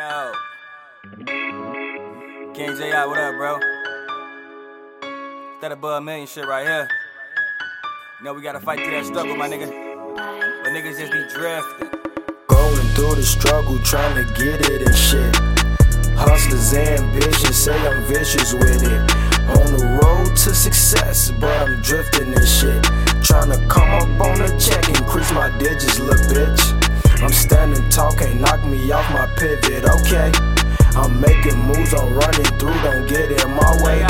Yo. King J.I., what up, bro? That above a million shit right here. You know we gotta fight through that struggle, my nigga. But niggas just be drifting. Going through the struggle, trying to get it and shit. Hustlers ambition, say I'm vicious with it. On the road to success, but I'm drifting and shit. Trying to come up on the check, increase my digits, little bitch. I'm standing tall, can't me off my pivot, okay? I'm making moves, I'm running through, don't get in my way.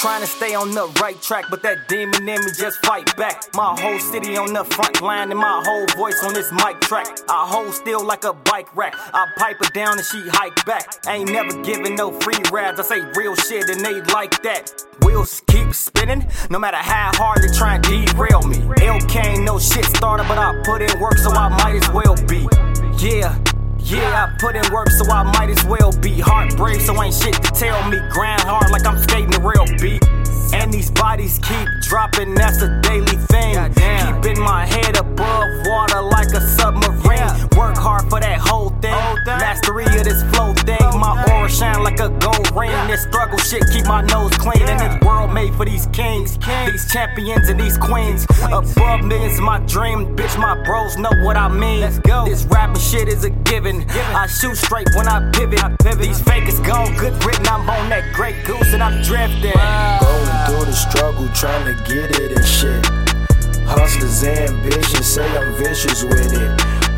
Trying to stay on the right track, but that demon in me just fight back. My whole city on the front line, and my whole voice on this mic track. I hold still like a bike rack. I pipe her down and she hike back. Ain't never giving no free rides. I say real shit and they like that. Wheels keep spinning, no matter how hard they try and derail me. LK ain't no shit starter, but I put in work, so I might as well be. Yeah. Yeah, I put in work, so I might as well be heartbreak. So ain't shit to tell me. Grind hard like I'm skating the real beat. And these bodies keep dropping, that's a daily thing. Keeping my head above ring. Yeah. This struggle shit keep my nose clean. And this world made for these kings, these champions and these queens. queens. Above millions, my dream. Bitch, my bros know what I mean. Let's go. This rapping shit is a given. I shoot straight when I pivot. I pivot. These fakers gone good written. I'm on that great goose and I'm drifting. Going through the struggle, trying to get it and shit. Hustlers ambition, say I'm vicious with it.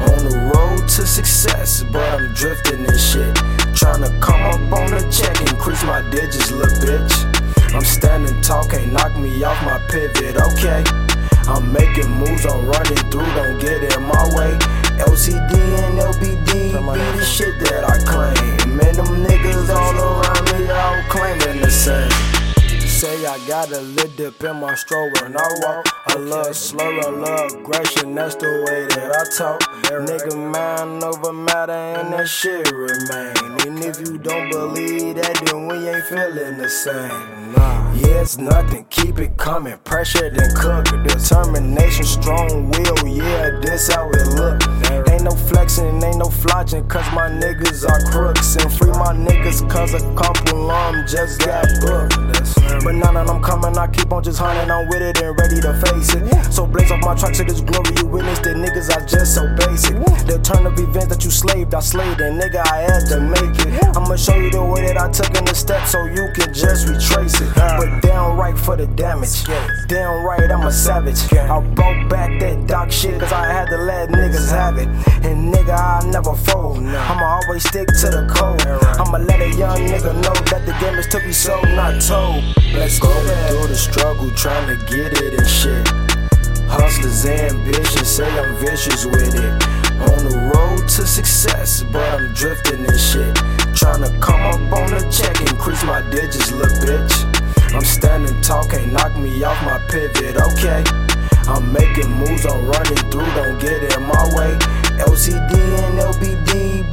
On the road to success, but I'm drifting and shit. Trying to come up on my digits, little bitch. I'm standing tall, can't knock me off my pivot, okay? I'm making moves, I'm running through, don't get in my way. LCD and LBD be the shit that I claim. Man, them niggas got a lid dip in my stroller and I walk. I love slur, I love aggression, that's the way that I talk. Nigga, mind over matter and that shit remain. And if you don't believe that, then we ain't feeling the same. Yeah, it's nothing, keep it coming. Pressure then cook. Determination, strong will, yeah, this how it look. Ain't no flexing, ain't no flogging, cause my niggas are crooks. And free my niggas, cause a couple of 'em just got booked. But now that I'm coming, I keep on just hunting. I'm with it and ready to face it. So blaze off my truck to this glory. You witness that niggas are just so basic. Turn of events that you slaved, I slaved it. Nigga, I had to make it. I'ma show you the way that I took in the steps so you can just retrace it. But downright for the damage. Downright, I'm a savage. I brought back that dark shit cause I had to let niggas have it. And nigga, I never fold. I'ma always stick to the code. I'ma let a young nigga know that the game is to be sold, not told. Let's go through the struggle, trying to get it and shit. Hustlers ambition, say I'm vicious with it. On the road to success, but I'm drifting and shit. Tryna come up on the check, increase my digits, little bitch. I'm standing tall, can't knock me off my pivot, okay? I'm making moves, I'm running through, don't get in my way. LCD and LBD,